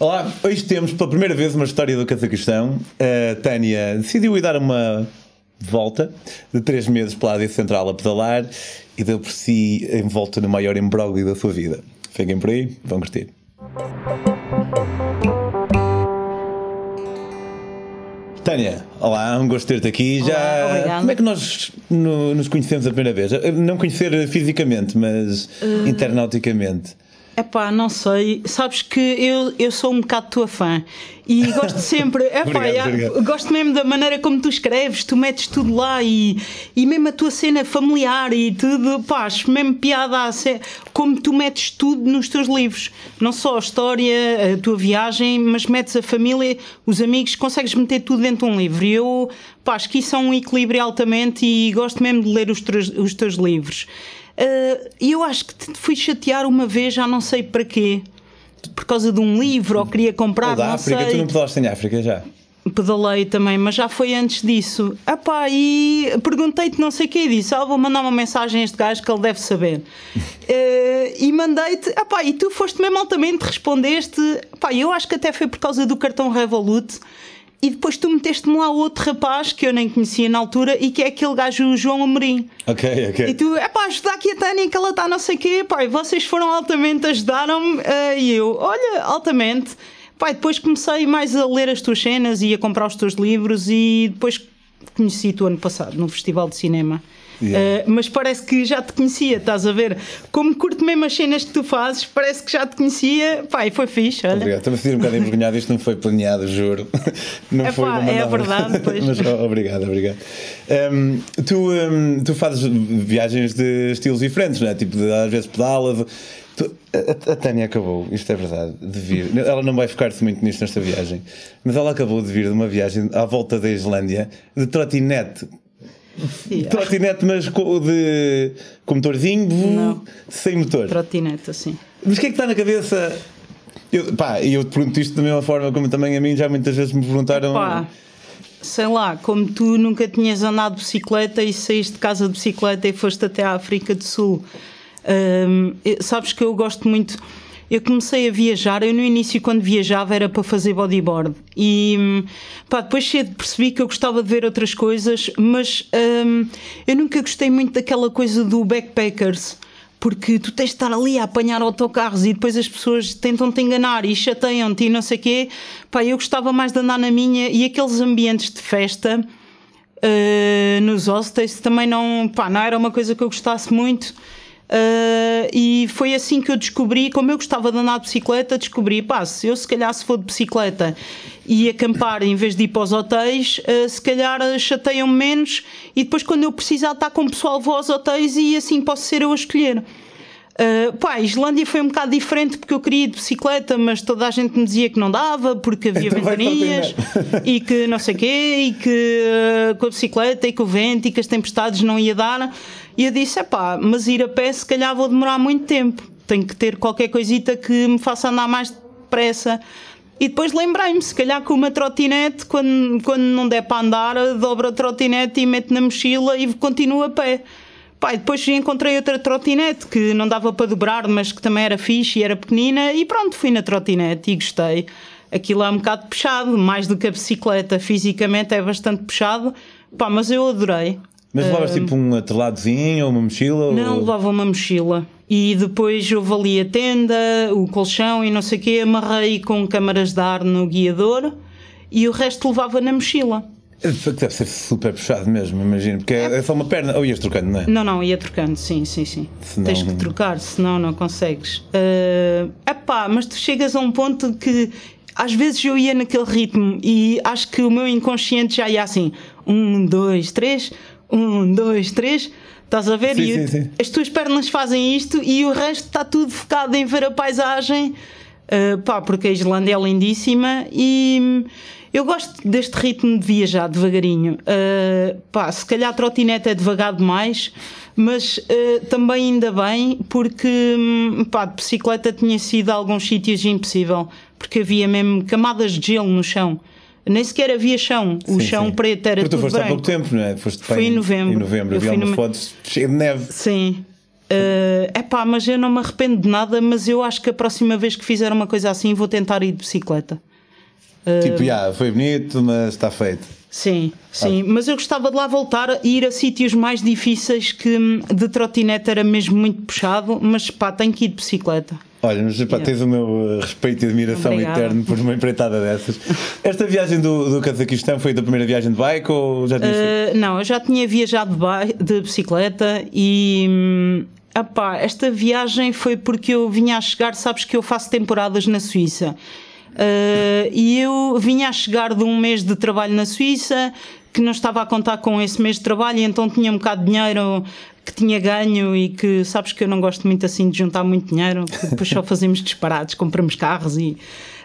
Olá, hoje temos pela primeira vez uma história do Cazaquistão. A Tânia decidiu ir dar uma volta de três meses pela Ásia Central a pedalar e deu por si em volta no maior imbróglio da sua vida. Fiquem por aí, vão curtir. Tânia, olá, um gosto de ter-te aqui. Olá, Já obrigada. como é que nós no- nos conhecemos a primeira vez? Não conhecer fisicamente, mas Uh, internauticamente. Epá, não sei. Sabes que eu, eu sou um bocado tua fã e gosto sempre. Epá, Obrigado, obrigado. gosto mesmo da maneira como tu escreves, tu metes tudo lá e, e mesmo a tua cena familiar e tudo, pá, acho mesmo piada a ser, como tu metes tudo nos teus livros. Não só a história, a tua viagem, mas metes a família, os amigos, consegues meter tudo dentro de um livro. E eu, pá, acho que isso é um equilíbrio altamente e gosto mesmo de ler os teus, os teus livros. Uh, E eu acho que te fui chatear uma vez, já não sei para quê. Por causa de um livro, ou queria comprar, Ou da não África, sei. tu não pedalaste em África já? Pedalei também, mas já foi antes disso. Epá, e perguntei-te não sei o que e disse: ah, vou mandar uma mensagem a este gajo que ele deve saber. Eh, e mandei-te, epá, e tu foste mesmo altamente, respondeste. Epá, eu acho que até foi por causa do cartão Revolut. E depois tu meteste-me lá outro rapaz que eu nem conhecia na altura e que é aquele gajo, João Amorim. Ok, ok. E tu, é pá, ajudar aqui a Tânia que ela está não sei o quê, pá, e vocês foram altamente, ajudaram-me, eh, e eu, olha, altamente. Pá, depois comecei mais a ler as tuas cenas e a comprar os teus livros e depois conheci-te o ano passado no Festival de Cinema. Yeah. Eh, mas parece que já te conhecia, estás a ver? Como curto mesmo as cenas que tu fazes, parece que já te conhecia, pá, e foi fixe, olha. Obrigado. Estou a sentir um bocado envergonhado, isto não foi planeado, juro. Não Epá, foi uma é verdade, pois. Mas oh, obrigado, obrigado. Hum, tu, hum, tu fazes viagens de estilos diferentes, não é? Tipo, de, às vezes pedalas. Tu- a, a Tânia acabou, isto é verdade, de vir. Ela não vai focar-se muito nisto nesta viagem, mas ela acabou de vir de uma viagem à volta da Islândia de trotinete. Yeah. Trotinete, mas com, de, com motorzinho, Não. sem motor. Trotinete, assim. Mas o que é que está na cabeça? Eu, pá, e eu te pergunto isto da mesma forma como também a mim já muitas vezes me perguntaram. Pá, sei lá, como tu nunca tinhas andado de bicicleta e saíste de casa de bicicleta e foste até à África do Sul. Hum, sabes que eu gosto muito. Eu comecei a viajar, eu no início, quando viajava, era para fazer bodyboard. E hum, pá, depois cedo percebi que eu gostava de ver outras coisas, mas hum, eu nunca gostei muito daquela coisa do backpackers porque tu tens de estar ali a apanhar autocarros e depois as pessoas tentam te enganar e chateiam-te e não sei o quê. Pá, eu gostava mais de andar na minha e aqueles ambientes de festa eh, nos hostels também não, pá, não era uma coisa que eu gostasse muito. Eh, e foi assim que eu descobri, como eu gostava de andar de bicicleta, descobri, pá, se eu se calhar se for de bicicleta e acampar em vez de ir para os hotéis, eh, se calhar eh, chateiam-me menos e depois quando eu precisar estar com o pessoal vou aos hotéis e assim posso ser eu a escolher. Uh, pá, a Islândia foi um bocado diferente porque eu queria ir de bicicleta, mas toda a gente me dizia que não dava porque havia Então ventanias e que não sei o quê, e que uh, com a bicicleta e com o vento e que as tempestades não ia dar. E eu disse: é pá, mas ir a pé se calhar vou demorar muito tempo, tenho que ter qualquer coisita que me faça andar mais depressa. E depois lembrei-me, se calhar com uma trotinete, quando, quando não der para andar, dobro a trotinete e meto na mochila e continuo a pé. Pá, e depois encontrei outra trotinete que não dava para dobrar, mas que também era fixe e era pequenina, e pronto, fui na trotinete e gostei. Aquilo é um bocado puxado, mais do que a bicicleta, fisicamente é bastante puxado, pá, mas eu adorei. Mas levavas tipo um atreladozinho ou uma mochila? Não, ou... levava uma mochila. E depois houve ali a tenda, o colchão e não sei o quê, amarrei com câmaras de ar no guiador e o resto levava na mochila. Deve ser super puxado mesmo, imagino. Porque é, é só uma perna. Ou ias trocando, não é? Não, não, ia trocando, sim, sim, sim. Senão- Tens que trocar, senão não consegues. Uh, epá, mas tu chegas a um ponto que às vezes eu ia naquele ritmo e acho que o meu inconsciente já ia assim: um, dois, três, um, dois, três. Estás a ver? Sim, e sim, sim. as tuas pernas fazem isto e o resto está tudo focado em ver a paisagem. Uh, pá, porque a Islândia é lindíssima e eu gosto deste ritmo de viajar devagarinho. Uh, pá, se calhar a trotinete é devagar demais, mas uh, também ainda bem, porque hum, pá, de bicicleta tinha sido a alguns sítios impossível, porque havia mesmo camadas de gelo no chão. Nem sequer havia chão, o Sim, chão sim. preto era Porque tu tudo foste há branco. pouco tempo, não é? Foste Foi em novembro. Em novembro, Eu havia umas numa- fotos cheias de neve. Sim. é uh, pá, mas eu não me arrependo de nada, mas eu acho que a próxima vez que fizer uma coisa assim vou tentar ir de bicicleta. Tipo, já, yeah, foi bonito, mas está feito. Sim, sim, ah. mas eu gostava de lá voltar e ir a sítios mais difíceis que hum, de trotinete era mesmo muito puxado, mas pá, tenho que ir de bicicleta. Olha, mas pá, tens o meu respeito e admiração Obrigada. eterno por uma empreitada dessas. Esta viagem do, do Cazaquistão foi a primeira viagem de bike ou já tinha uh, Não, eu já tinha viajado de, de bicicleta e. Hum, epá, esta viagem foi porque eu vinha a chegar, sabes que eu faço temporadas na Suíça. Uh, e eu vinha a chegar de um mês de trabalho na Suíça, que não estava a contar com esse mês de trabalho, e então tinha um bocado de dinheiro que tinha ganho e que sabes que eu não gosto muito assim de juntar muito dinheiro, depois só fazemos disparados, compramos carros e.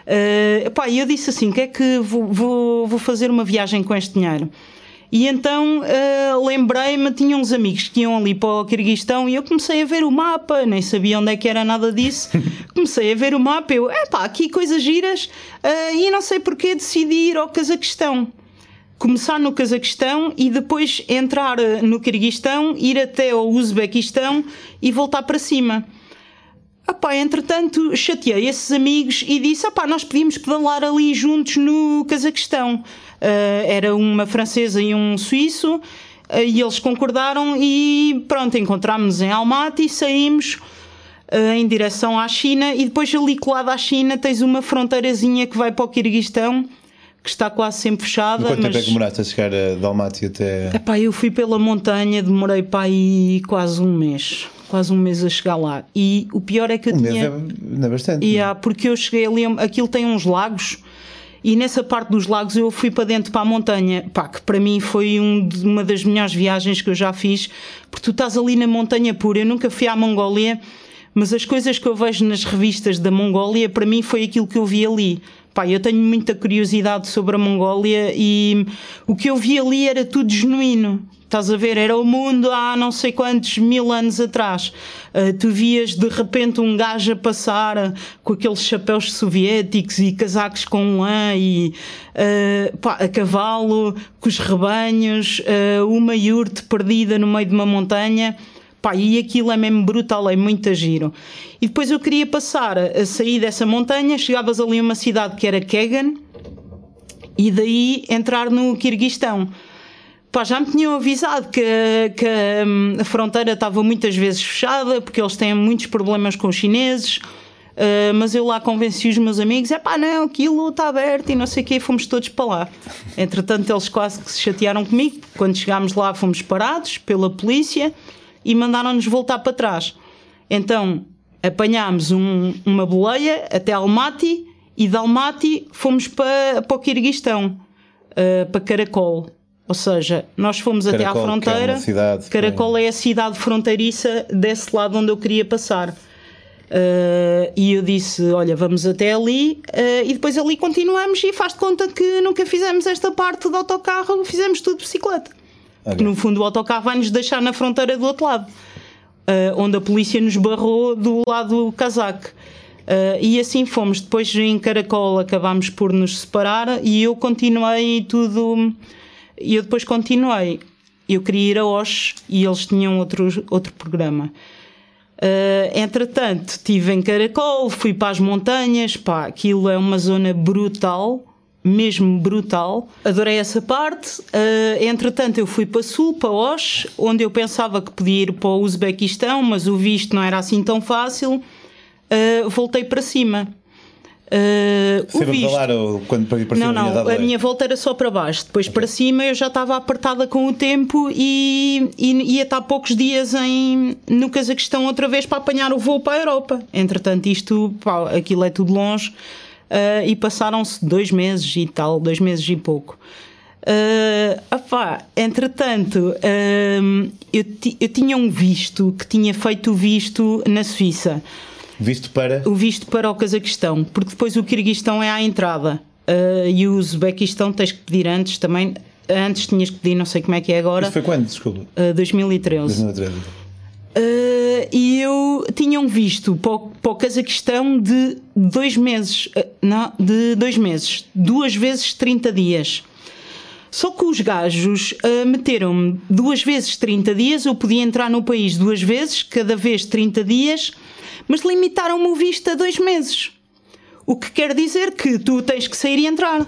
Uh, pá, eu disse assim: que é que vou, vou, vou fazer uma viagem com este dinheiro? E então uh, lembrei-me, tinha uns amigos que iam ali para o Kirguistão e eu comecei a ver o mapa, nem sabia onde é que era nada disso. comecei a ver o mapa, eu, epá, aqui coisas giras, uh, e não sei porque decidi ir ao Cazaquistão. Começar no Cazaquistão e depois entrar eh, no Kirguistão, ir até ao Uzbequistão e voltar para cima. Epá, entretanto, chateei esses amigos e disse: epá, nós podíamos pedalar ali juntos no Cazaquistão. Uh, era uma francesa e um suíço, uh, e eles concordaram e pronto, encontramos-nos em Almaty e saímos uh, em direção à China e depois ali colado à China tens uma fronteirazinha que vai para o Quirguistão que está quase sempre fechada. quanto mas... tempo é que demoraste a chegar de Almaty até... Epá, eu fui pela montanha, demorei para aí quase um mês quase um mês a chegar lá. E o pior é que eu um tinha. Mês é, é bastante. Yeah, porque eu cheguei ali, aquilo tem uns lagos e nessa parte dos lagos eu fui para dentro para a montanha, pá, que para mim foi um, uma das melhores viagens que eu já fiz, porque tu estás ali na montanha pura. Eu nunca fui à Mongólia, mas as coisas que eu vejo nas revistas da Mongólia, para mim foi aquilo que eu vi ali. Pá, eu tenho muita curiosidade sobre a Mongólia e o que eu vi ali era tudo genuíno. Estás a ver? Era o mundo há não sei quantos mil anos atrás. Uh, tu vias de repente um gajo a passar com aqueles chapéus soviéticos e casacos com lã e uh, pá, a cavalo, com os rebanhos, uh, uma iurte perdida no meio de uma montanha. Pá, e aquilo é mesmo brutal, é muito giro. E depois eu queria passar a sair dessa montanha, chegavas ali a uma cidade que era Kegan e daí entrar no Kirguistão. Pá, já me tinham avisado que, que hum, a fronteira estava muitas vezes fechada porque eles têm muitos problemas com os chineses. Uh, mas eu lá convenci os meus amigos: é pá, não, aquilo está aberto e não sei o quê, fomos todos para lá. Entretanto, eles quase que se chatearam comigo. Quando chegámos lá, fomos parados pela polícia e mandaram-nos voltar para trás. Então, apanhámos um, uma boleia até Almaty e de Almaty fomos para, para o Quirguistão, uh, para Caracol. Ou seja, nós fomos Caracol, até à fronteira. É cidade, Caracol é a cidade fronteiriça desse lado onde eu queria passar. Uh, e eu disse: Olha, vamos até ali, uh, e depois ali continuamos. E faz de conta que nunca fizemos esta parte do autocarro, fizemos tudo de bicicleta. Porque no fundo o autocarro vai nos deixar na fronteira do outro lado, uh, onde a polícia nos barrou do lado casaco. e assim fomos. Depois em Caracol acabámos por nos separar e eu continuei tudo e eu depois continuei. Eu queria ir a Osh e eles tinham outro, outro programa. Uh, entretanto, estive em Caracol, fui para as montanhas, pá, aquilo é uma zona brutal, mesmo brutal. Adorei essa parte. Uh, entretanto, eu fui para Sul, para Osh, onde eu pensava que podia ir para o Uzbequistão, mas o visto não era assim tão fácil. Uh, voltei para cima. Uh, o visto. Falar, ou quando para não, não, a minha volta era só para baixo. Depois okay. para cima eu já estava apertada com o tempo e, e ia estar poucos dias em, no Cazaquistão outra vez para apanhar o voo para a Europa. Entretanto, isto, pá, aquilo é tudo longe uh, e passaram-se dois meses e tal, dois meses e pouco. Uh, opá, entretanto, uh, eu, eu tinha um visto que tinha feito o visto na Suíça. Visto para? O visto para o Cazaquistão, porque depois o Quirguistão é à entrada uh, e o Uzbequistão tens que pedir antes também. Antes tinhas que pedir, não sei como é que é agora. Isso foi quando, desculpa? Uh, 2013. 2013. Uh, e eu tinha um visto para o, Cazaquistão de dois meses, uh, não, de dois meses, duas vezes 30 dias. Só que os gajos uh, meteram-me duas vezes 30 dias, eu podia entrar no país duas vezes, cada vez 30 dias, mas limitaram-me o visto a dois meses. O que quer dizer que tu tens que sair e entrar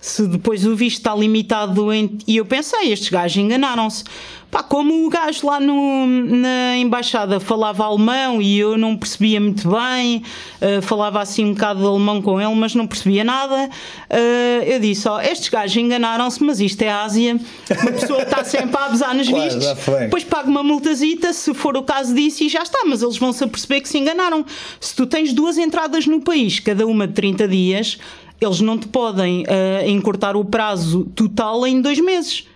se depois o visto está limitado e eu pensei, estes gajos enganaram-se pá, como o gajo lá no, na embaixada falava alemão e eu não percebia muito bem uh, falava assim um bocado de alemão com ele mas não percebia nada uh, eu disse, ó, oh, estes gajos enganaram-se mas isto é Ásia. Uma pessoa está sempre a abusar nos claro, vistos depois paga uma multazita se for o caso disso e já está, mas eles vão-se aperceber que se enganaram. Se tu tens duas entradas no país, cada uma de 30 dias eles não te podem uh, encurtar o prazo total em dois meses.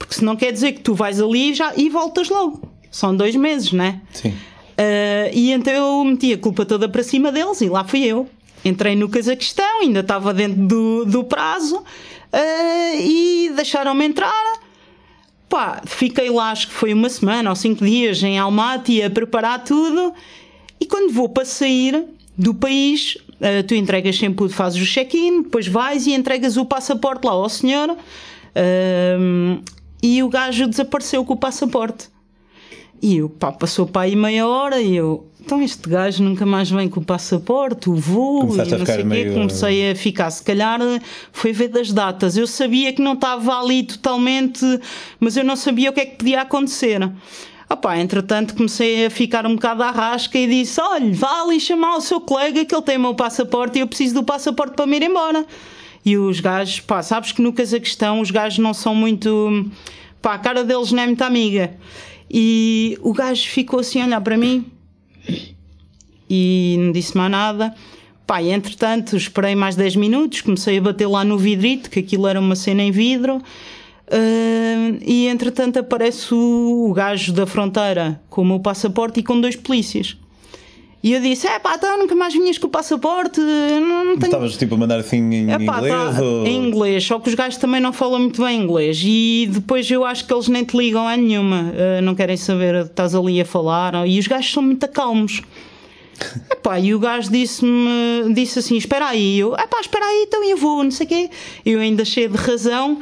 Porque senão quer dizer que tu vais ali e, já, e voltas logo. São dois meses, né? Sim. Uh, e então eu meti a culpa toda para cima deles e lá fui eu. Entrei no Cazaquistão, ainda estava dentro do, do prazo uh, e deixaram-me entrar. Pá, fiquei lá, acho que foi uma semana ou cinco dias em Almaty a preparar tudo. E quando vou para sair do país, Uh, tu entregas sempre, fazes o check-in, depois vais e entregas o passaporte lá ao senhor e o gajo desapareceu com o passaporte. E eu, pá, passou para aí meia hora e eu, então este gajo nunca mais vem com o passaporte, o voo, Começaste e não sei o quê. Comecei a ficar, se calhar foi ver das datas. Eu sabia que não estava ali totalmente, mas eu não sabia o que é que podia acontecer. Opá, entretanto comecei a ficar um bocado à rasca e disse: olha, vá ali chamar o seu colega que ele tem o meu passaporte e eu preciso do passaporte para me ir embora. E os gajos, pá, sabes que no Cazaquistão os gajos não são muito. pá, a cara deles não é muito amiga. E o gajo ficou assim a olhar para mim e não disse mais nada. Pá, e entretanto esperei mais 10 minutos, comecei a bater lá no vidrito, que aquilo era uma cena em vidro. Uh, e entretanto aparece o, o gajo da fronteira com o meu passaporte e com dois polícias. E eu disse: É pá, então nunca mais vinhas com o passaporte. Não, não tenho... Estavas tipo a mandar assim em Epá, inglês? Tá, ou... Em inglês, só que os gajos também não falam muito bem inglês. E depois eu acho que eles nem te ligam a nenhuma. Uh, não querem saber, estás ali a falar. E os gajos são muito calmos. Epá, e o gajo disse-me disse assim: Espera aí. Eu, Epá, espera aí, então eu vou, não sei o quê. Eu ainda cheio de razão.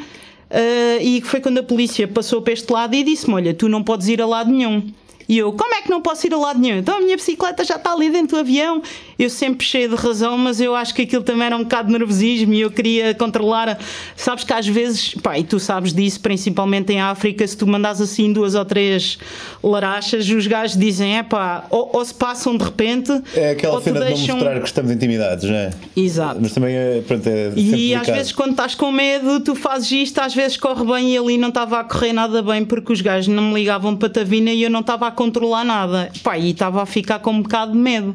Uh, e foi quando a polícia passou para este lado e disse-me: Olha, tu não podes ir a lado nenhum. E eu, como é que não posso ir a lado nenhum? Então a minha bicicleta já está ali dentro do avião. Eu sempre cheio de razão, mas eu acho que aquilo também era um bocado de nervosismo e eu queria controlar. Sabes que às vezes, pá, e tu sabes disso, principalmente em África, se tu mandas assim duas ou três larachas, os gajos dizem, é pá, ou, ou, se passam de repente. É aquela cena deixam... de não mostrar que estamos intimidados, não é? Exato. Mas também é, pronto, é E às vezes quando estás com medo, tu fazes isto, às vezes corre bem e ali não estava a correr nada bem porque os gajos não me ligavam para Tavina e eu não estava a controlar nada. Pá, e estava a ficar com um bocado de medo.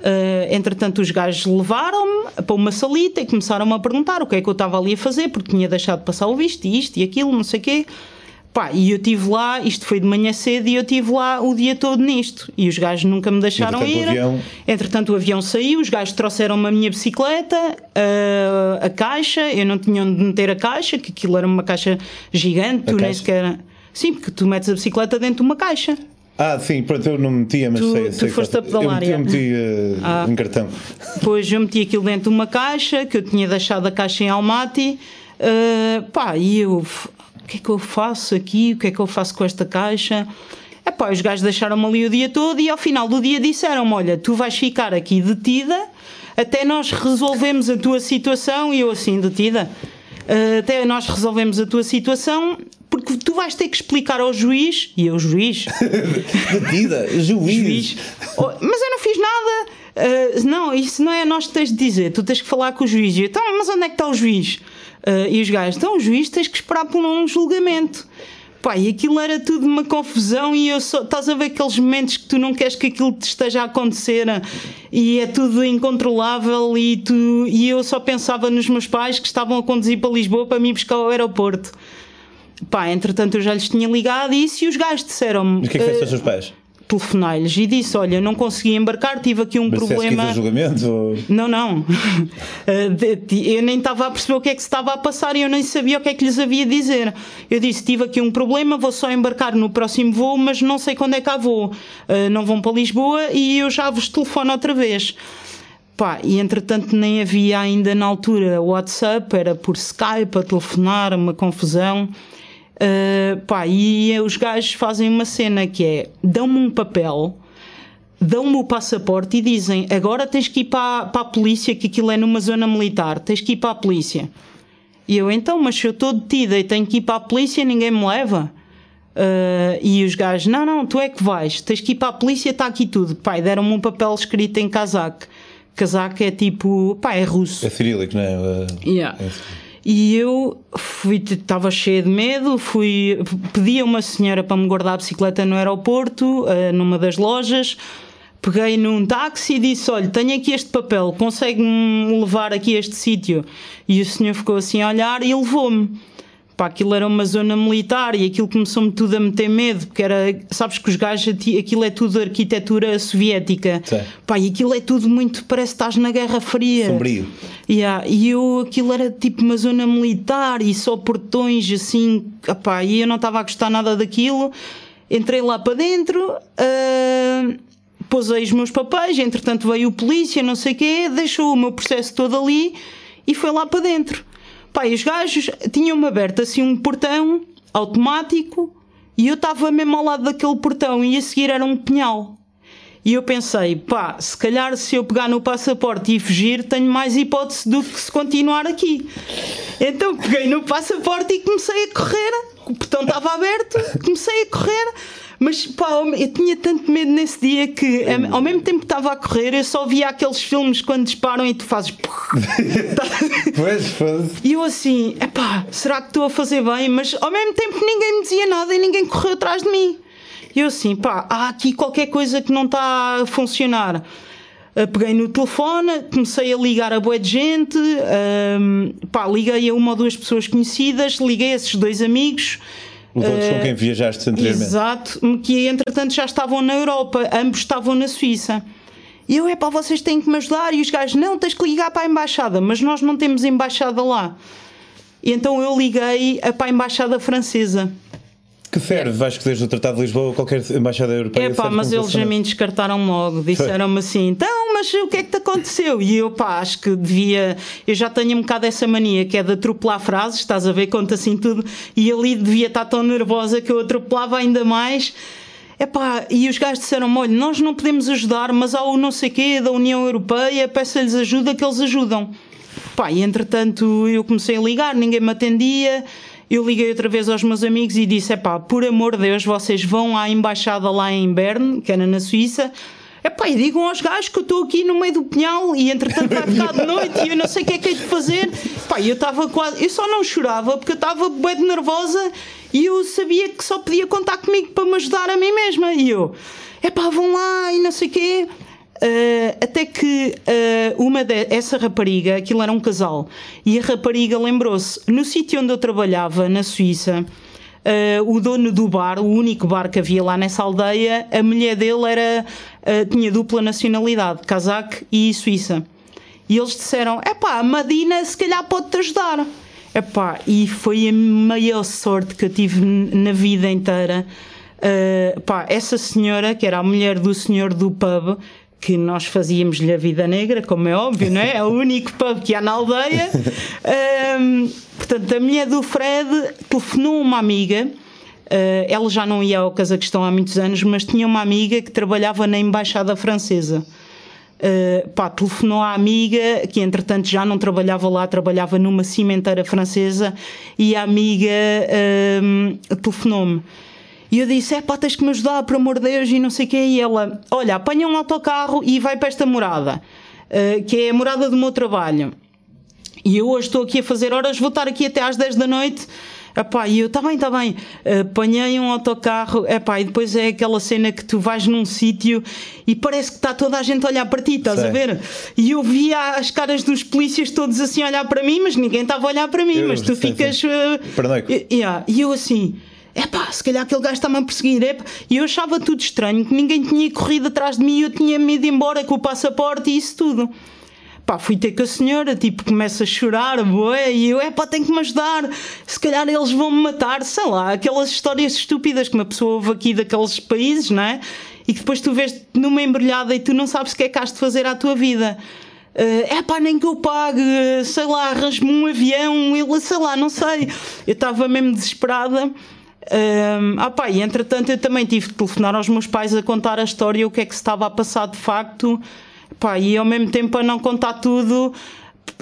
Uh, entretanto, os gajos levaram-me para uma salita e começaram-me a perguntar o que é que eu estava ali a fazer, porque tinha deixado de passar o visto, e isto e aquilo, não sei o quê. Pá, e eu estive lá, isto foi de manhã cedo, e eu estive lá o dia todo nisto. E os gajos nunca me deixaram Entretanto, ir. O avião... Entretanto, o avião saiu, os gajos trouxeram-me a minha bicicleta, a, a caixa, eu não tinha onde meter a caixa, que aquilo era uma caixa gigante, tu nem sequer. Sim, porque tu metes a bicicleta dentro de uma caixa. Ah, sim, pronto, eu não metia, mas tu, sei, tu sei foste a pedalar, eu meti, eu meti uh, ah. um cartão. Pois eu meti aquilo dentro de uma caixa, que eu tinha deixado a caixa em Almaty, uh, pá, e eu, o que é que eu faço aqui? O que é que eu faço com esta caixa? É pá, os gajos deixaram-me ali o dia todo e ao final do dia disseram-me: Olha, tu vais ficar aqui detida até nós resolvemos a tua situação. E eu, assim, detida? Uh, até nós resolvemos a tua situação porque tu vais ter que explicar ao juiz, e eu, juiz. Detida, juiz. juiz. Oh, mas eu não fiz nada. Uh, não, isso não é nós que tens de dizer, tu tens que falar com o juiz. Eu, então, mas onde é que está o juiz? Uh, e os gajos, então o juiz tens que esperar por um julgamento. Pá, e aquilo era tudo uma confusão e eu só, estás a ver aqueles momentos que tu não queres que aquilo te esteja a acontecer e é tudo incontrolável e, tu, e eu só pensava nos meus pais que estavam a conduzir para Lisboa para me buscar ao aeroporto. Pá, entretanto eu já lhes tinha ligado isso e os gajos disseram-me. o que é que fez uh, os seus pais? Telefonei-lhes e disse: Olha, não consegui embarcar, tive aqui um Mas problema. julgamento? Ou... Não, não. eu nem estava a perceber o que é que se estava a passar e eu nem sabia o que é que lhes havia de dizer. Eu disse: Tive aqui um problema, vou só embarcar no próximo voo, mas não sei quando é que há voo. Uh, não vão para Lisboa e eu já vos telefono outra vez. pá, e entretanto nem havia ainda na altura WhatsApp, era por Skype, a telefonar, uma confusão. Uh, pá, e os gajos fazem uma cena que é: dão-me um papel, dão-me o passaporte e dizem agora tens que ir para, para a polícia, que aquilo é numa zona militar, tens que ir para a polícia. E eu, então, mas se eu estou detida e tenho que ir para a polícia, ninguém me leva. Uh, e os gajos, não, não, tu é que vais, tens que ir para a polícia, está aqui tudo. Pai, deram-me um papel escrito em casaco. Casaco é tipo, pá, é russo. É cirílico, não é? Uh, yeah. é e eu estava cheia de medo, fui, pedi a uma senhora para me guardar a bicicleta no aeroporto, uh, numa das lojas. Peguei num táxi e disse: Olha, tenho aqui este papel, consegue-me levar aqui a este sítio? E o senhor ficou assim a olhar e levou-me pá, aquilo era uma zona militar e aquilo começou-me tudo a meter medo, porque era, sabes que os gajos, aquilo é tudo arquitetura soviética, Sim. pá, e aquilo é tudo muito, parece que estás na Guerra Fria. Sombrio. Yeah, e eu, aquilo era tipo uma zona militar e só portões assim, pá, e eu não estava a gostar nada daquilo. Entrei lá para dentro, uh, posei os meus papéis, entretanto veio o polícia, não sei o quê, deixou o meu processo todo ali e foi lá para dentro. Pá, e os gajos tinham-me aberto assim um portão automático e eu estava mesmo ao lado daquele portão e a seguir era um pinhal. E eu pensei, pá, se calhar se eu pegar no passaporte e fugir, tenho mais hipótese do que se continuar aqui. Então peguei no passaporte e comecei a correr. O portão estava aberto, comecei a correr. Mas pá, eu tinha tanto medo nesse dia que ao mesmo tempo que estava a correr, eu só via aqueles filmes quando disparam e tu fazes. pois, pois. E eu assim, pá, será que estou a fazer bem? Mas ao mesmo tempo ninguém me dizia nada e ninguém correu atrás de mim. E eu assim, pá, há aqui qualquer coisa que não está a funcionar. Uh, peguei no telefone, comecei a ligar a boa de gente, uh, pá, liguei a uma ou duas pessoas conhecidas, liguei a esses dois amigos os outros com quem viajaste anteriormente. Exato, que entretanto já estavam na Europa, ambos estavam na Suíça. E eu, é para vocês têm que me ajudar. E os gajos, não, tens que ligar para a embaixada, mas nós não temos embaixada lá. E então eu liguei para a embaixada francesa. Que serve? Vais que desde o Tratado de Lisboa qualquer embaixada europeia. É pá, mas eles a mim descartaram logo. Disseram-me assim: então, mas o que é que te aconteceu? E eu, pá, acho que devia. Eu já tenho um bocado essa mania que é de atropelar frases, estás a ver, conta assim tudo. E ali devia estar tão nervosa que eu atropelava ainda mais. Epá, e os gajos disseram olha, nós não podemos ajudar, mas há o não sei quê da União Europeia, peça-lhes ajuda que eles ajudam. Pá, e entretanto eu comecei a ligar, ninguém me atendia eu liguei outra vez aos meus amigos e disse: é pá, por amor de Deus, vocês vão à embaixada lá em Bern, que era na Suíça. Epá, e digam aos gajos que eu estou aqui no meio do pinhal e entretanto vai ficar de noite e eu não sei o que é que hei de fazer. Epá, eu estava quase. Eu só não chorava porque eu estava bem nervosa e eu sabia que só podia contar comigo para me ajudar a mim mesma. E eu, epá, vão lá e não sei o quê. Uh, até que uh, uma de, essa rapariga, aquilo era um casal, e a rapariga lembrou-se, no sítio onde eu trabalhava, na Suíça, uh, o dono do bar, o único bar que havia lá nessa aldeia, a mulher dele era, tinha dupla nacionalidade, casaque e suíça. E eles disseram: é pá, a Madina se calhar pode-te ajudar. Epá, e foi a maior sorte que eu tive na vida inteira. Uh, pá, essa senhora, que era a mulher do senhor do pub, que nós fazíamos-lhe a vida negra, como é óbvio, não é? É o único pub que há na aldeia. Um, portanto, a mulher do Fred telefonou uma amiga. Uh, ela já não ia ao Cazaquistão há muitos anos, mas tinha uma amiga que trabalhava na embaixada francesa. Uh, pá, telefonou à amiga, que entretanto já não trabalhava lá, trabalhava numa cimenteira francesa, e a amiga uh, telefonou-me. E eu disse: é pá, tens que me ajudar, por amor de Deus, e não sei o quê. E ela: olha, apanha um autocarro e vai para esta morada, uh, que é a morada do meu trabalho. E eu hoje estou aqui a fazer horas, vou estar aqui até às 10 da noite. Epá, e eu, está bem, está bem, apanhei um autocarro, epá, e depois é aquela cena que tu vais num sítio e parece que está toda a gente a olhar para ti, estás Sei. a ver? E eu via as caras dos polícias todos assim a olhar para mim, mas ninguém estava a olhar para mim, eu, mas tu sei, ficas. Uh, e, yeah, e eu assim, é pá, se calhar aquele gajo está-me a perseguir. Epá. E eu achava tudo estranho, que ninguém tinha corrido atrás de mim e eu tinha-me ido embora com o passaporte e isso tudo. Pá, fui ter com a senhora, tipo, começa a chorar, boé, e eu, é pá, tenho que me ajudar, se calhar eles vão me matar, sei lá, aquelas histórias estúpidas que uma pessoa ouve aqui daqueles países, não é? E que depois tu vês numa embrulhada e tu não sabes o que é que has de fazer à tua vida. é uh, pá, nem que eu pague, sei lá, arranjo-me um avião, ele, sei lá, não sei. Eu estava mesmo desesperada. Um, ah pá, e entretanto eu também tive de telefonar aos meus pais a contar a história, o que é que se estava a passar de facto, pá, e ao mesmo tempo a não contar tudo,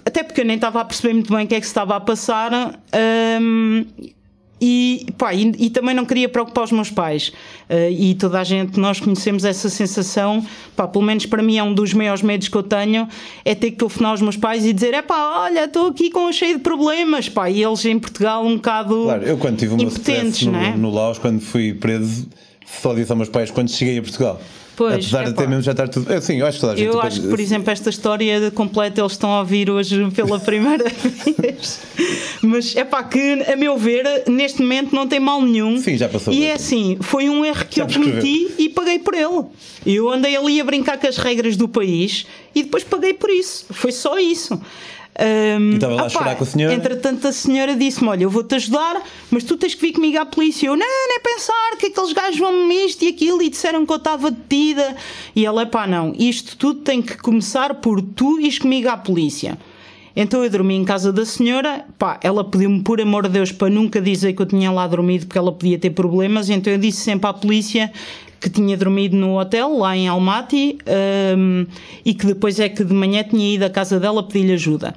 até porque eu nem estava a perceber muito bem o que é que se estava a passar. Um, e, pá, e, e, também não queria preocupar os meus pais. Uh, e toda a gente, nós conhecemos essa sensação, pá, pelo menos para mim é um dos maiores medos que eu tenho, é ter que telefonar aos meus pais e dizer: é pá, olha, estou aqui com cheio de problemas, pá, e eles em Portugal um bocado. Claro, eu quando tive uma stress no, é? no Laos, quando fui preso, só disse aos meus pais quando cheguei a Portugal. Pois, Apesar de até mesmo já estar tudo. Eu, sim, eu acho que toda a gente. Eu acho que, por exemplo, esta história completa eles estão a ouvir hoje pela primeira vez. Mas é pá, que a meu ver, neste momento não tem mal nenhum. Sim, já passou. E é assim, foi um erro que eu cometi e paguei por ele. Eu andei ali a brincar com as regras do país e depois paguei por isso. Foi só isso. Um, estava lá a chorar com a senhora. Entretanto, a senhora disse-me: Olha, eu vou-te ajudar, mas tu tens que vir comigo à polícia. Eu, não, nem pensar que aqueles gajos vão-me isto e aquilo e disseram que eu estava detida. E ela, pá, não, isto tudo tem que começar por tu ires comigo à polícia. Então eu dormi em casa da senhora, pá, ela pediu-me por amor de Deus para nunca dizer que eu tinha lá dormido porque ela podia ter problemas, então eu disse sempre à polícia que tinha dormido no hotel lá em Almaty um, e que depois é que de manhã tinha ido à casa dela pedir-lhe ajuda.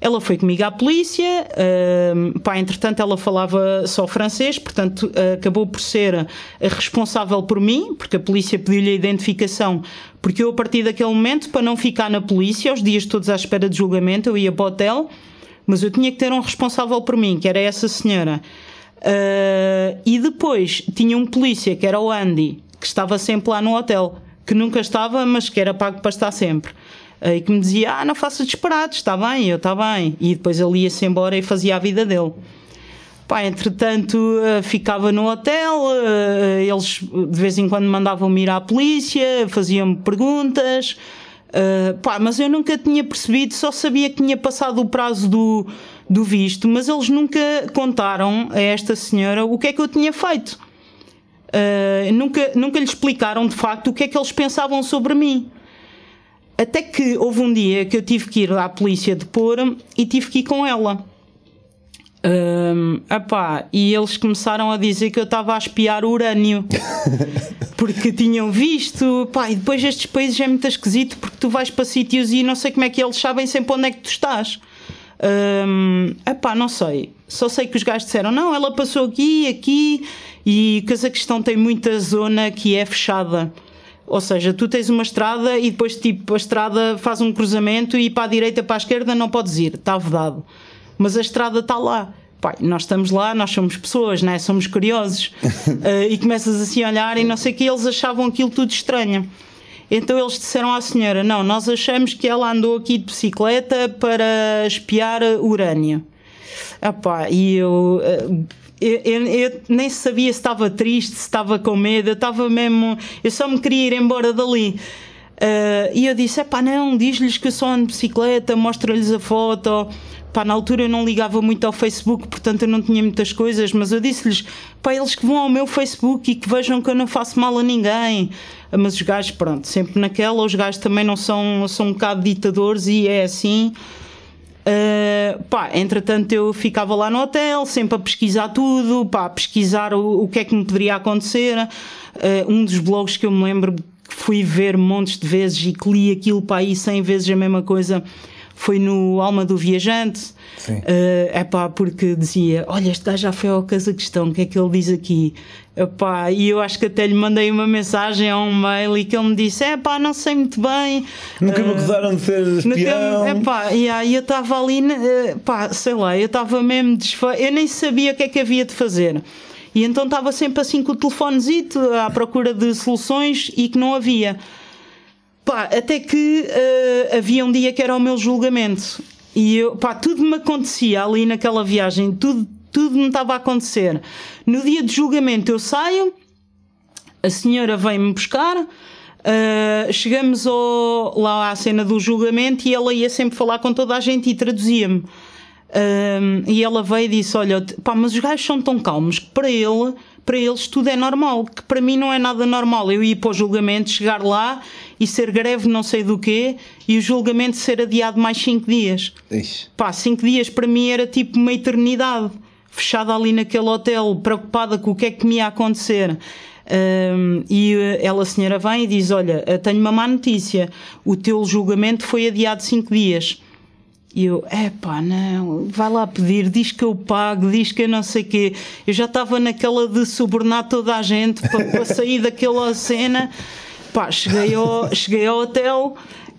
Ela foi comigo à polícia, uh, pá, entretanto ela falava só francês, portanto uh, acabou por ser responsável por mim, porque a polícia pediu-lhe a identificação, porque eu a partir daquele momento, para não ficar na polícia, os dias todos à espera de julgamento, eu ia para o hotel, mas eu tinha que ter um responsável por mim, que era essa senhora. Uh, e depois tinha um polícia, que era o Andy, que estava sempre lá no hotel, que nunca estava, mas que era pago para estar sempre e que me dizia: Ah, não faça disparates, está bem, eu está bem. E depois ele ia-se embora e fazia a vida dele. Pá, entretanto, eh, ficava no hotel, eh, eles de vez em quando mandavam-me ir à polícia, faziam-me perguntas. Pá, mas eu nunca tinha percebido, só sabia que tinha passado o prazo do, do visto, mas eles nunca contaram a esta senhora o que é que eu tinha feito. Uh, nunca, nunca lhe explicaram de facto o que é que eles pensavam sobre mim. Até que houve um dia que eu tive que ir à polícia depor e tive que ir com ela. Um, epá, e eles começaram a dizer que eu estava a espiar o urânio porque tinham visto. Pá, e depois estes países é muito esquisito porque tu vais para sítios e não sei como é que eles sabem sempre onde é que tu estás. Um, epá, não sei. Só sei que os gajos disseram: não, ela passou aqui, aqui, e questão tem muita zona que é fechada. Ou seja, tu tens uma estrada e depois tipo a estrada faz um cruzamento e para a direita para a esquerda não podes ir, está vedado. Mas a estrada está lá. Pai, nós estamos lá, nós somos pessoas, né? somos curiosos. uh, e começas assim a olhar e não sei o que, eles achavam aquilo tudo estranho. Então eles disseram à senhora: Não, nós achamos que ela andou aqui de bicicleta para espiar urânio. Epá, e eu uh, eu, eu, eu, nem sabia se estava triste, se estava com medo, eu estava mesmo. Eu só me queria ir embora dali. Uh, e eu disse: pá, não, diz-lhes que eu sou ando de bicicleta, mostra-lhes a foto. Pá, na altura eu não ligava muito ao Facebook, portanto eu não tinha muitas coisas, mas eu disse-lhes: pá, eles que vão ao meu Facebook e que vejam que eu não faço mal a ninguém. Mas os gajos, pronto, sempre naquela, os gajos também não são, são um bocado ditadores e é assim. Uh, pá, entretanto eu ficava lá no hotel, sempre a pesquisar tudo, pá, a pesquisar o, o que é que me poderia acontecer. Uh, um dos blogs que eu me lembro que fui ver montes de vezes e que li aquilo para aí 100 vezes a mesma coisa foi no Alma do Viajante. É uh, pá, porque dizia: Olha, este gajo já foi ao Cazaquistão, o que é que ele diz aqui? Epá, e eu acho que até lhe mandei uma mensagem a um mail e que ele me disse: É pá, não sei muito bem. Nunca uh, me acusaram de ser espião. Epá, e aí eu estava ali, uh, pá, sei lá, eu estava mesmo desfeito, eu nem sabia o que é que havia de fazer. E então estava sempre assim com o telefonezito à procura de soluções e que não havia. Pá, até que uh, havia um dia que era o meu julgamento. E eu, pá, tudo me acontecia ali naquela viagem, tudo, tudo me estava a acontecer. No dia de julgamento eu saio, a senhora vem-me buscar, uh, chegamos ao, lá à cena do julgamento e ela ia sempre falar com toda a gente e traduzia-me. Uh, e ela veio e disse: Olha, pá, mas os gajos são tão calmos que para ele para eles tudo é normal, que para mim não é nada normal. Eu ir para o julgamento, chegar lá e ser greve não sei do quê e o julgamento ser adiado mais 5 dias. Ixi. Pá, 5 dias para mim era tipo uma eternidade. Fechada ali naquele hotel, preocupada com o que é que me ia acontecer. Um, e ela, a senhora, vem e diz: Olha, tenho uma má notícia, o teu julgamento foi adiado 5 dias. E eu, epá, não, vai lá pedir, diz que eu pago, diz que eu não sei o quê. Eu já estava naquela de subornar toda a gente para, para sair daquela cena. Pá, cheguei ao, cheguei ao hotel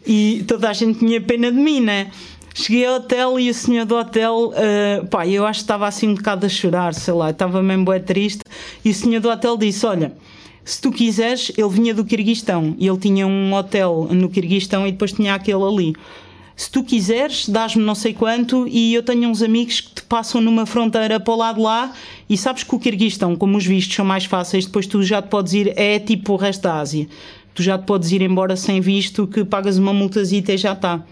e toda a gente tinha pena de mim, né? Cheguei ao hotel e o senhor do hotel, uh, pá, eu acho que estava assim um bocado a chorar, sei lá, estava mesmo bem triste. E o senhor do hotel disse: Olha, se tu quiseres, ele vinha do Kirguistão e ele tinha um hotel no Kirguistão e depois tinha aquele ali se tu quiseres, dás-me não sei quanto e eu tenho uns amigos que te passam numa fronteira para o lado lá e sabes que o Kirguistão, como os vistos são mais fáceis, depois tu já te podes ir, é tipo o resto da Ásia. Tu já te podes ir embora sem visto, que pagas uma multazita e já está.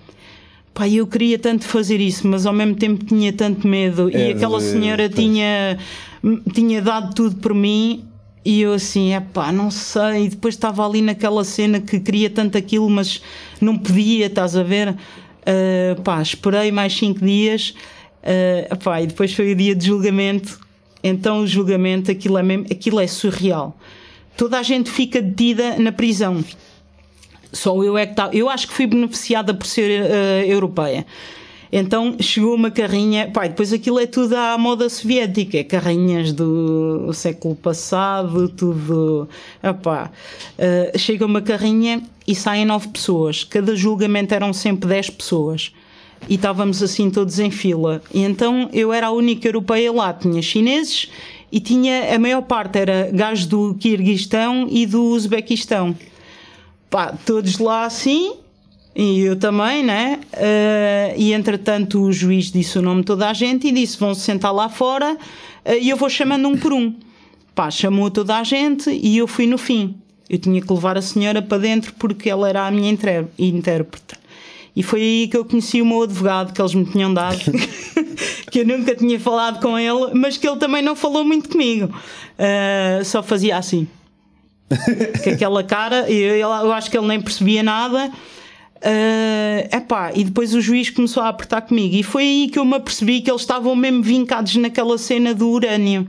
Pá, eu queria tanto fazer isso, mas ao mesmo tempo tinha tanto medo. É, e aquela senhora tinha, tinha dado tudo por mim e eu assim, é pá, não sei. E depois estava ali naquela cena que queria tanto aquilo, mas não podia, estás a ver? Uh, pá, esperei mais 5 dias uh, pá, e depois foi o dia de julgamento. Então o julgamento, aquilo é, mesmo, aquilo é surreal. Toda a gente fica detida na prisão. Só eu é que estava. Eu acho que fui beneficiada por ser uh, europeia. Então chegou uma carrinha, pá, depois aquilo é tudo à moda soviética, é carrinhas do século passado, tudo. Epá, uh, chega uma carrinha e saem nove pessoas. Cada julgamento eram sempre dez pessoas. E estávamos assim todos em fila. E então eu era a única europeia lá, tinha chineses e tinha a maior parte era gajos do Kirguistão e do Uzbequistão. Pá, todos lá assim, e eu também, né? Uh, e entretanto o juiz disse o nome de toda a gente e disse: vão se sentar lá fora uh, e eu vou chamando um por um. Pá, chamou toda a gente e eu fui no fim. Eu tinha que levar a senhora para dentro porque ela era a minha intérprete. E foi aí que eu conheci o meu advogado que eles me tinham dado, que eu nunca tinha falado com ele, mas que ele também não falou muito comigo. Uh, só fazia assim. com aquela cara, eu, eu acho que ele nem percebia nada. Uh, epá, e depois o juiz começou a apertar comigo, e foi aí que eu me apercebi que eles estavam mesmo vincados naquela cena do urânio.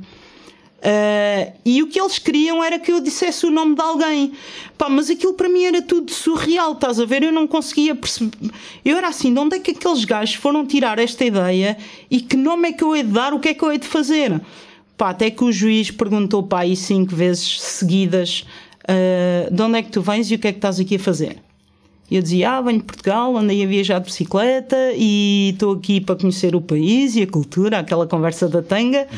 Uh, e o que eles queriam era que eu dissesse o nome de alguém. Pá, mas aquilo para mim era tudo surreal, estás a ver? Eu não conseguia perceber. Eu era assim: de onde é que aqueles gajos foram tirar esta ideia e que nome é que eu hei de dar? O que é que eu hei de fazer? Pá, até que o juiz perguntou pá, aí cinco vezes seguidas: uh, de onde é que tu vens e o que é que estás aqui a fazer? Eu dizia, ah, venho de Portugal, andei a viajar de bicicleta e estou aqui para conhecer o país e a cultura, aquela conversa da tanga.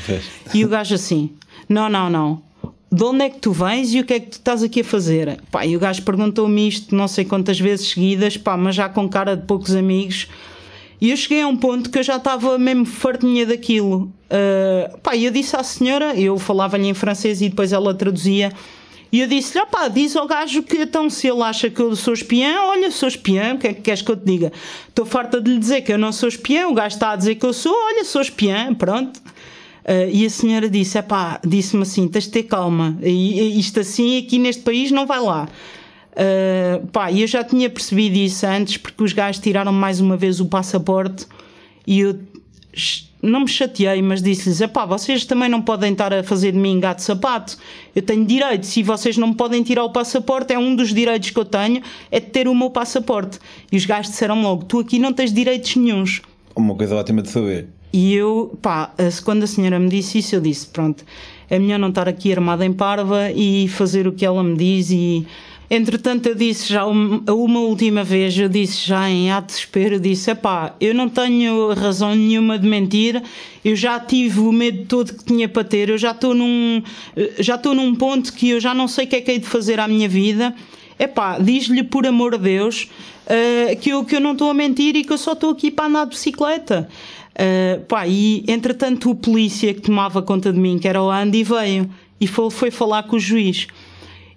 E o gajo assim, não, não, não. De onde é que tu vens e o que é que tu estás aqui a fazer? Pá, e o gajo perguntou-me isto não sei quantas vezes seguidas, pá, mas já com cara de poucos amigos. E eu cheguei a um ponto que eu já estava mesmo fartinha daquilo. Uh, pá, eu disse à senhora, eu falava-lhe em francês e depois ela traduzia e eu disse-lhe: opá, diz ao gajo que então se ele acha que eu sou espiã, olha, sou espiã, o que é que queres que eu te diga? Estou farta de lhe dizer que eu não sou espiã, o gajo está a dizer que eu sou, olha, sou espiã, pronto. Uh, e a senhora disse: pá, disse-me assim, tens de ter calma, e, isto assim aqui neste país não vai lá. Uh, pá, eu já tinha percebido isso antes, porque os gajos tiraram mais uma vez o passaporte e eu não me chateei, mas disse-lhes: pá, vocês também não podem estar a fazer de mim gato sapato. Eu tenho direito. Se vocês não me podem tirar o passaporte, é um dos direitos que eu tenho, é de ter o meu passaporte. E os gajos disseram logo: tu aqui não tens direitos nenhums. Uma coisa ótima de saber. E eu, pá, quando a senhora me disse isso, eu disse: pronto, é melhor não estar aqui armada em parva e fazer o que ela me diz e Entretanto, eu disse já uma, última vez, eu disse já em ato de desespero, disse: pá, eu não tenho razão nenhuma de mentir, eu já tive o medo todo que tinha para ter, eu já estou num, já estou num ponto que eu já não sei o que é que hei de fazer à minha vida. É pá, diz-lhe por amor de Deus uh, que, eu, que eu não estou a mentir e que eu só estou aqui para andar de bicicleta. Uh, pá, e entretanto, o polícia que tomava conta de mim, que era o Andy, veio e foi, foi falar com o juiz.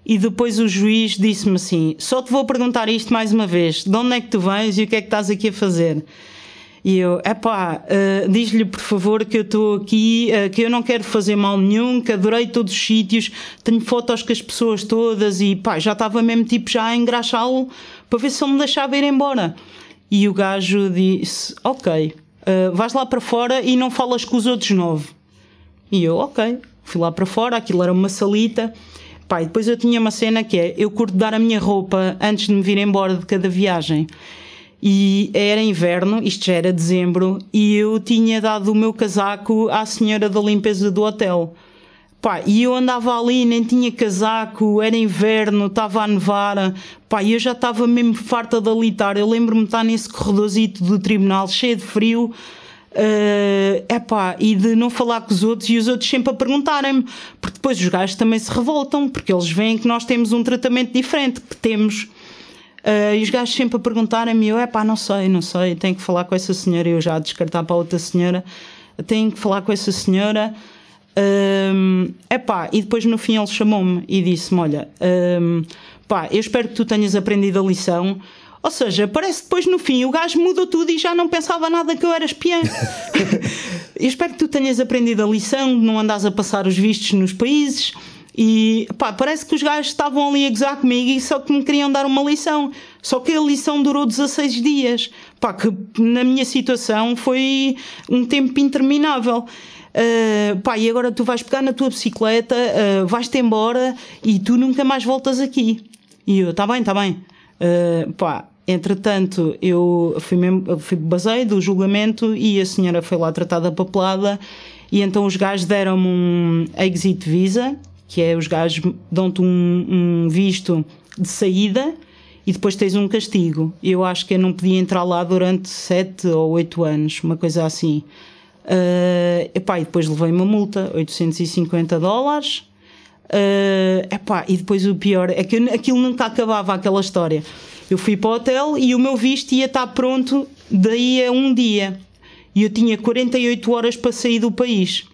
E depois o juiz disse-me assim: Só te vou perguntar isto mais uma vez: de onde é que tu vens e o que é que estás aqui a fazer? E eu, epá, uh, diz-lhe por favor que eu estou aqui, uh, que eu não quero fazer mal nenhum, que adorei todos os sítios, tenho fotos com as pessoas todas e pá, já estava mesmo tipo já a engraxá-lo para ver se ele me deixava ir embora. E o gajo disse: Ok, uh, vais lá para fora e não falas com os outros nove. E eu, ok, fui lá para fora, aquilo era uma salita. Pá, depois eu tinha uma cena que é: eu curto dar a minha roupa antes de me vir embora de cada viagem. E era inverno, isto já era dezembro, e eu tinha dado o meu casaco à senhora da limpeza do hotel. Pá, e eu andava ali, nem tinha casaco, era inverno, estava a nevar, pá, e eu já estava mesmo farta de alitar. Eu lembro-me de estar nesse corredorzito do tribunal, cheio de frio, Uh, epá, e de não falar com os outros e os outros sempre a perguntarem-me, porque depois os gajos também se revoltam, porque eles veem que nós temos um tratamento diferente, que temos Uh, e os gajos sempre a perguntarem-me, eu, é pá, não sei, não sei, tenho que falar com essa senhora, eu já a descartar para outra senhora, tenho que falar com essa senhora. Um, é pá, e depois no fim ele chamou-me e disse-me: Olha, um, pá, eu espero que tu tenhas aprendido a lição. Ou seja, parece que depois no fim o gajo mudou tudo e já não pensava nada que eu era espiã. eu espero que tu tenhas aprendido a lição de não andares a passar os vistos nos países e pá, parece que os gajos estavam ali a gozar comigo e só que me queriam dar uma lição. Só que a lição durou 16 dias. Pá, que na minha situação foi um tempo interminável. Uh, pá, e agora tu vais pegar na tua bicicleta, uh, vais-te embora e tu nunca mais voltas aqui. E eu, tá bem, tá bem. Uh, pá, entretanto, eu fui, mesmo, fui basei do julgamento e a senhora foi lá tratada papelada. E então os gajos deram-me um exit visa, que é os gajos dão-te um, um, visto de saída e depois tens um castigo. Eu acho que eu não podia entrar lá durante sete ou oito anos, uma coisa assim. Uh, epá, e depois levei uma multa, 850 dólares. Uh, epá, e depois o pior é que aquilo nunca acabava aquela história. Eu fui para o hotel e o meu visto ia estar pronto daí a um dia. E eu tinha 48 horas para sair do país.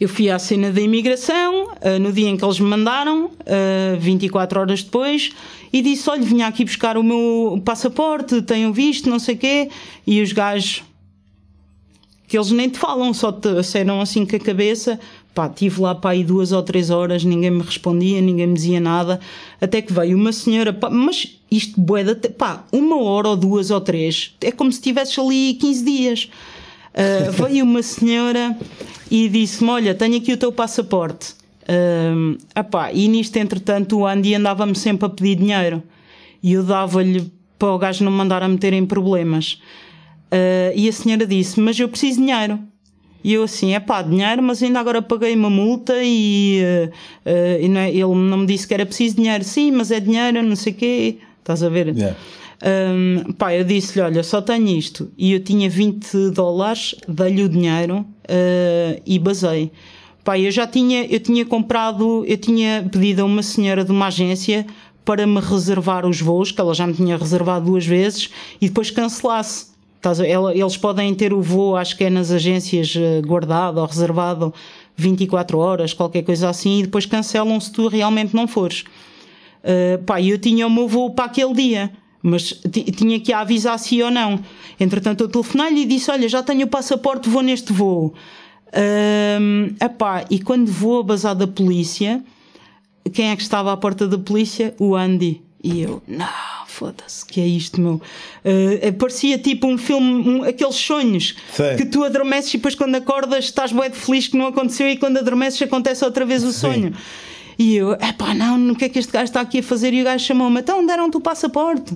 Eu fui à cena da imigração, uh, no dia em que eles me mandaram, uh, eh, 24 horas depois, e disse: Olha, vinha aqui buscar o meu passaporte, tenho visto, não sei o quê. E os gajos, que eles nem te falam, só te acenam assim com a cabeça. Pá, estive lá para aí duas ou três horas, ninguém me respondia, ninguém me dizia nada. Até que veio uma senhora, pá, mas isto boeda, pá, uma hora ou duas ou três, é como se estivesse ali 15 dias. Uh, veio uma senhora e disse-me: Olha, tenho aqui o teu passaporte. Uh, epá, e nisto, entretanto, o Andy andava-me sempre a pedir dinheiro e eu dava-lhe para o gajo não mandar a meter em problemas. Uh, e a senhora disse: Mas eu preciso de dinheiro. E eu assim, é pá, dinheiro, mas ainda agora paguei uma multa e, uh, e não é, ele não me disse que era preciso dinheiro. Sim, mas é dinheiro, não sei o quê. Estás a ver? Yeah. Um, pá, eu disse-lhe: Olha, só tenho isto. E eu tinha 20 dólares, dei-lhe o dinheiro uh, e basei. Pá, eu já tinha, eu tinha comprado, eu tinha pedido a uma senhora de uma agência para me reservar os voos, que ela já me tinha reservado duas vezes, e depois cancelasse. Eles podem ter o voo, acho que é nas agências eh, guardado ou reservado 24 horas, qualquer coisa assim, e depois cancelam se tu realmente não fores. Uh, pá, eu tinha o meu voo para aquele dia mas tinha que avisar se ou não. Entretanto, eu telefonei-lhe e disse: Olha, já tenho o passaporte, vou neste voo. Um, epá, e quando vou a bazar da polícia, quem é que estava à porta da polícia? O Andy. E eu, não, foda-se, que é isto, meu? Uh, parecia tipo um filme, um, aqueles sonhos que tu adormeces e depois quando acordas estás bem feliz que não aconteceu e quando adormeces acontece outra vez o sonho. Sim. E eu, epá, não, o que é que este gajo está aqui a fazer? E o gajo chamou-me, então deram-te o passaporte.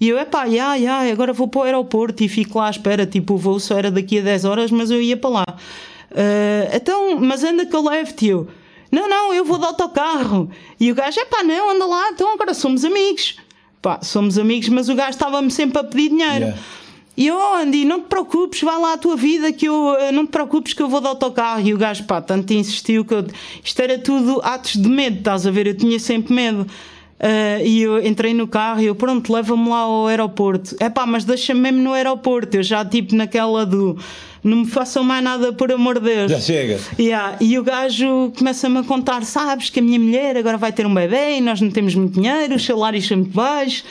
E eu, epá, já, já, agora vou para o aeroporto e fico lá à espera. Tipo, o voo só era daqui a 10 horas, mas eu ia para lá. Uh, então, mas anda que eu levo-te. Eu, não, não, eu vou de autocarro. E o gajo, epá, não, anda lá, então agora somos amigos. Pá, somos amigos, mas o gajo estava-me sempre a pedir dinheiro. Yeah. E eu, oh, Andy, não te preocupes, vai lá a tua vida, que eu eh, não te preocupes que eu vou de autocarro. E o gajo, pá, tanto insistiu que eu, isto era tudo atos de medo, estás a ver? Eu tinha sempre medo. Uh, e eu entrei no carro e eu, pronto, leva-me lá ao aeroporto. É pá, mas deixa-me mesmo no aeroporto. Eu já, tipo, naquela do não me façam mais nada por amor de Deus. Já chega. Yeah. E o gajo começa-me a contar: sabes que a minha mulher agora vai ter um bebê e nós não temos muito dinheiro, os salários são muito baixos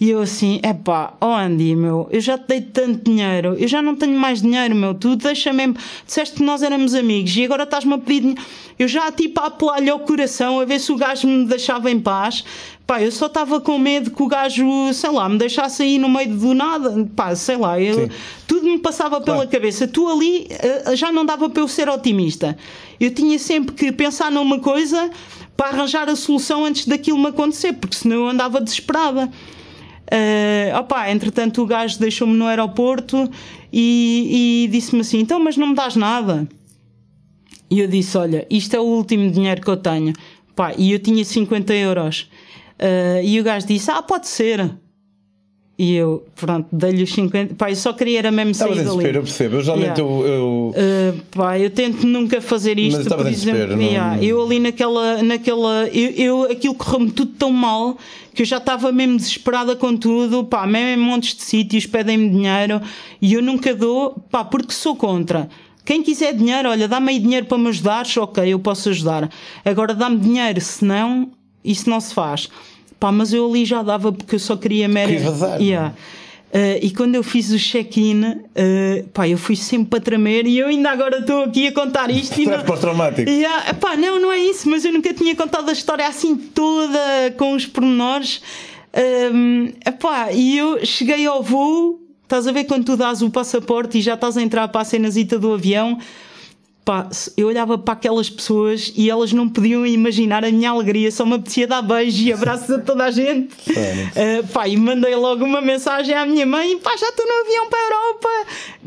E eu assim, epá, oh Andy, meu, eu já te dei tanto dinheiro, eu já não tenho mais dinheiro, meu, tu deixa mesmo, disseste que nós éramos amigos e agora estás-me a pedir dinheiro. Eu já tipo a apelar-lhe ao coração a ver se o gajo me deixava em paz. Pá, eu só estava com medo que o gajo, sei lá, me deixasse aí no meio do nada. Pá, sei lá, eu, tudo me passava pela Claro. cabeça. Tu ali eh, já não dava para eu ser otimista. Eu tinha sempre que pensar numa coisa para arranjar a solução antes daquilo me acontecer, porque senão eu andava desesperada. Uh, opa, entretanto, o gajo deixou-me no aeroporto e, e disse-me assim: Então, mas não me dás nada? E eu disse: Olha, isto é o último dinheiro que eu tenho. Pá, e eu tinha 50 euros. Uh, e o gajo disse: Ah, pode ser. E eu, pronto, dei-lhe os 50. Pá, eu só queria era mesmo Estavas sair dali. eu percebo. Eu geralmente Yeah. eu. eu- Uh, pá, eu tento nunca fazer isto, Mas estavas por exemplo. não- yeah, eu ali naquela. naquela eu, eu, aquilo correu-me tudo tão mal que eu já estava mesmo desesperada com tudo, pá, mesmo em montes de sítios pedem-me dinheiro e eu nunca dou, pá, porque sou contra. Quem quiser dinheiro, olha, dá-me aí dinheiro para me ajudares, ok, eu posso ajudar. Agora dá-me dinheiro, senão isso não se faz. Pá, mas eu ali já dava porque eu só queria mera. Queria vazar. Yeah. Uh, e quando eu fiz o check-in, uh, pá, eu fui sempre para tremer e eu ainda agora estou aqui a contar isto e não, pós-traumático. Yeah, epá, não, não é isso, mas eu nunca tinha contado a história assim toda com os pormenores. Um, epá, e eu cheguei ao voo, estás a ver quando tu dás o passaporte e já estás a entrar para a cenazita do avião. Pá, eu olhava para aquelas pessoas e elas não podiam imaginar a minha alegria, só me apetecia dar beijos e abraços a toda a gente. Uh, pá, e mandei logo uma mensagem à minha mãe: pá, já estou no avião para a Europa.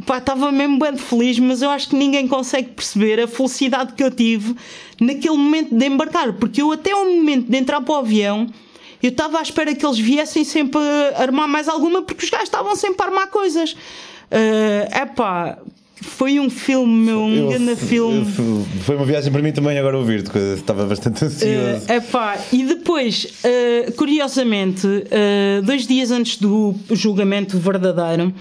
Pá, estava mesmo bem feliz, mas eu acho que ninguém consegue perceber a felicidade que eu tive naquele momento de embarcar, porque eu, até o momento de entrar para o avião, eu estava à espera que eles viessem sempre a armar mais alguma, porque os gajos estavam sempre a armar coisas. É pá. Foi um filme, meu, um Eu- grande filme. foi uma viagem para mim também agora ouvir-te, estava bastante ansioso. É epá, e depois, eh, curiosamente, eh, dois dias antes do julgamento verdadeiro,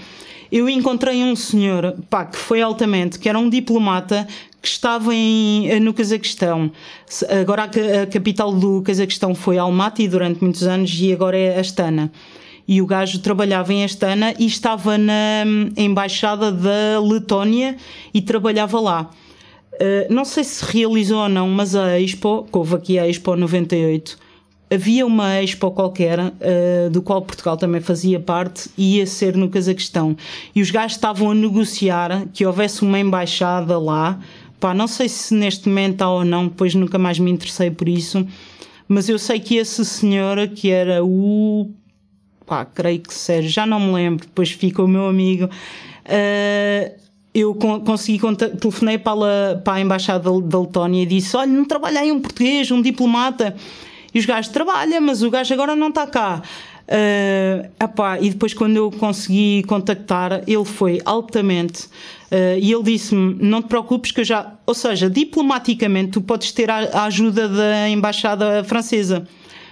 eu encontrei um senhor pá, que foi altamente, que era um diplomata que estava em, eh, no Cazaquistão. Agora a, a capital do Cazaquistão foi Almaty durante muitos anos e agora é Astana. E o gajo trabalhava em Astana e estava na hum, embaixada da Letónia e trabalhava lá. Uh, não sei se realizou ou não, mas a Expo, que houve aqui a Expo 98, havia uma Expo qualquer, uh, do qual Portugal também fazia parte, e ia ser no Cazaquistão. E os gajos estavam a negociar que houvesse uma embaixada lá. Pá, não sei se neste momento há ou não, depois nunca mais me interessei por isso. Mas eu sei que esse senhor, que era o pá, creio que Sérgio, já não me lembro, depois fica o meu amigo. Uh, eu con- consegui, telefonei para, a- para a embaixada da- da Letónia e disse: Olha, não trabalha aí um português, um diplomata. E os gajos trabalham, mas o gajo agora não está cá. Uh, epá, e depois, quando eu consegui contactar, ele foi altamente. uh, e ele disse-me: Não te preocupes, que eu já. Ou seja, diplomaticamente, tu podes ter a, a ajuda da embaixada francesa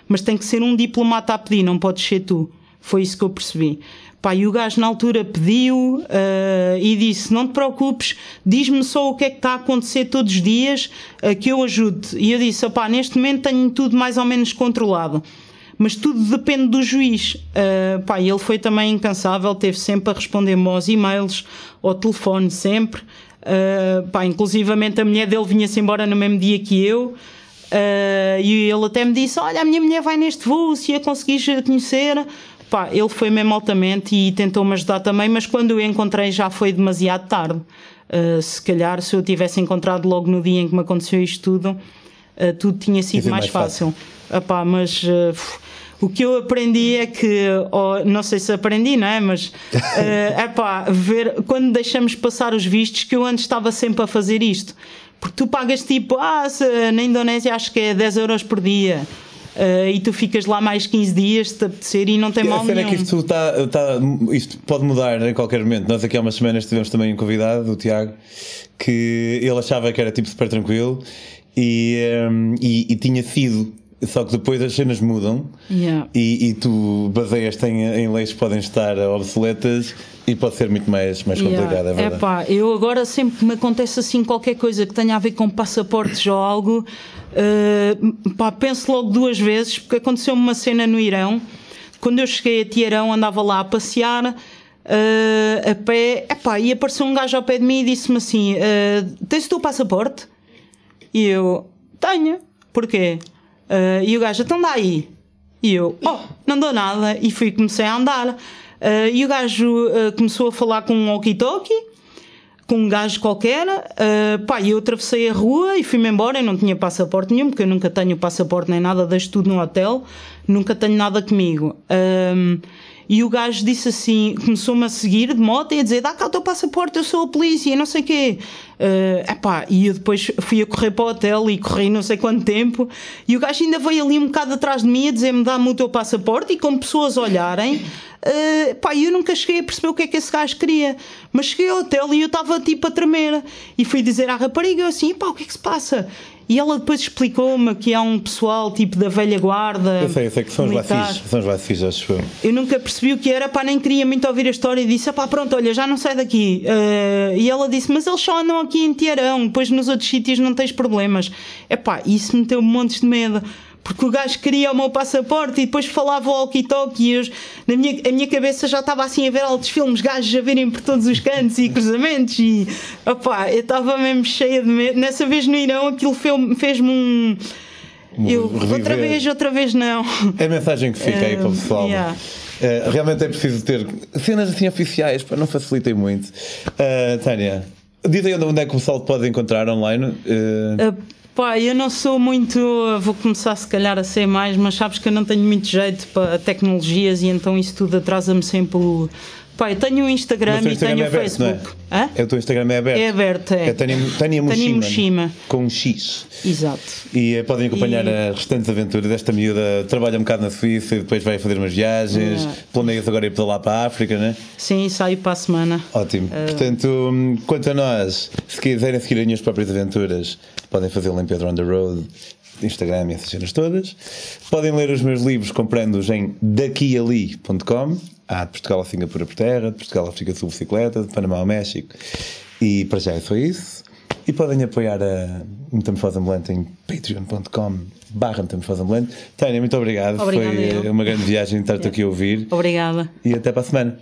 mas tem que ser um diplomata a pedir, não podes ser tu. Foi isso que eu percebi. Pá, e o gajo na altura pediu eh, e disse: Não te preocupes, diz-me só o que é que está a acontecer todos os dias eh, que eu ajude. E eu disse: Opá, neste momento tenho tudo mais ou menos controlado. Mas tudo depende do juiz. Eh, pá, ele foi também incansável, teve sempre a responder-me aos e-mails, ao telefone, sempre. Eh, pá, inclusivamente a mulher dele vinha-se embora no mesmo dia que eu. Uh, e ele até me disse: Olha, a minha mulher vai neste voo, se a conseguires conhecer. Pá, ele foi mesmo altamente e tentou-me ajudar também, mas quando o encontrei já foi demasiado tarde. Uh, se calhar, se eu tivesse encontrado logo no dia em que me aconteceu isto tudo, uh, tudo tinha sido mais, mais fácil. Epá, mas uh, o que eu aprendi é que, oh, não sei se aprendi, não é? Mas uh, epá, ver, quando deixamos passar os vistos, que eu antes estava sempre a fazer isto. Porque tu pagas tipo, ah, se, na Indonésia acho que é 10 euros por dia. Uh, e tu ficas lá mais 15 dias se te apetecer e não tem A mal é nenhum. que isto, tá, tá- isto pode mudar em qualquer momento. Nós aqui há umas semanas tivemos também um convidado, o Tiago, que ele achava que era tipo super tranquilo e, hum, e, e tinha sido. Só que depois as cenas mudam Yeah. e, e tu baseias-te em, em leis que podem estar obsoletas e pode ser muito mais, mais complicado, é verdade. Epá, eu agora sempre que me acontece assim qualquer coisa que tenha a ver com passaportes ou algo, uh, pá, penso logo duas vezes, porque aconteceu uma cena no Irão. quando eu cheguei a Tiarão, andava lá a passear. Uh, a pé, epá, e apareceu um gajo ao pé de mim e disse-me assim: uh, Tens o teu passaporte? E eu: Tenho, porquê? Uh, e o gajo: Então dá aí. E eu: Oh, não dou nada. E fui comecei a andar. e o gajo começou a falar com um walkie-talkie com um gajo qualquer, uh, pá, eu atravessei a rua e fui-me embora. Eu não tinha passaporte nenhum, porque eu nunca tenho passaporte nem nada, deixo tudo no hotel, nunca tenho nada comigo. E o gajo disse assim, começou-me a seguir de moto e a dizer: dá cá o teu passaporte, eu sou a polícia, não sei o quê. Uh, epá, e eu depois fui a correr para o hotel e corri não sei quanto tempo. E o gajo ainda veio ali um bocado atrás de mim a dizer-me: dá-me o teu passaporte. E com pessoas olharem, Uh, pá, eu nunca cheguei a perceber o que é que esse gajo queria. Mas cheguei ao hotel e eu estava tipo a tremer. E fui dizer à rapariga assim: pá, o que é que se passa? E ela depois explicou-me que há um pessoal tipo da velha guarda. Eu sei, eu sei que são os vacis, são os vacis, acho eu. Eu nunca percebi o que era, pá, nem queria muito ouvir a história e disse: pá, pronto, olha, já não sai daqui. Uh, e ela disse: mas eles só andam aqui em Tiarão, depois nos outros sítios não tens problemas. É pá, isso me deu montes de medo porque o gajo queria o meu passaporte e depois falava o walkie-talkie e na minha, a minha cabeça já estava assim a ver altos filmes, gajos a verem por todos os cantos e cruzamentos e opá, eu estava mesmo cheia de medo. Nessa vez no Irão aquilo fez-me um. Eu, outra vez, outra vez não. É a mensagem que fica aí para o pessoal. Yeah. Uh, realmente é preciso ter cenas assim oficiais, para não facilitem muito. Uh, Tânia, diz aí onde é que o pessoal pode encontrar online. Uh... Pá, eu não sou muito. Vou começar se calhar a ser mais, mas sabes que eu não tenho muito jeito para tecnologias e então isso tudo atrasa-me sempre o. Eu tenho o Instagram e tenho é o aberto, Facebook. É? é? O teu Instagram é aberto? É aberto, é. É Tânia, Tânia Mushima. Mushima. Com um X. Exato. E uh, podem acompanhar e... as restantes aventuras desta miúda. Trabalha um bocado na Suíça e depois vai fazer umas viagens. É. Planeias agora ir para lá para a África, né? Sim, saio para a semana. Ótimo. Uh... Portanto, hum, quanto a nós, se quiserem seguir as minhas próprias aventuras, podem fazê-lo em Pedro on the Road, Instagram e essas cenas todas. Podem ler os meus livros comprando-os em daquiali.com. Há de Portugal a Singapura por terra, de Portugal a África Sul bicicleta, de Panamá ao México. E para já é só isso. E podem apoiar a Metamorfose Ambulante em patreon.com barra Metamorfose Ambulante. Tânia, muito obrigado. Obrigada Foi eu. uma grande viagem estar-te aqui a ouvir. Obrigada. E até para a semana.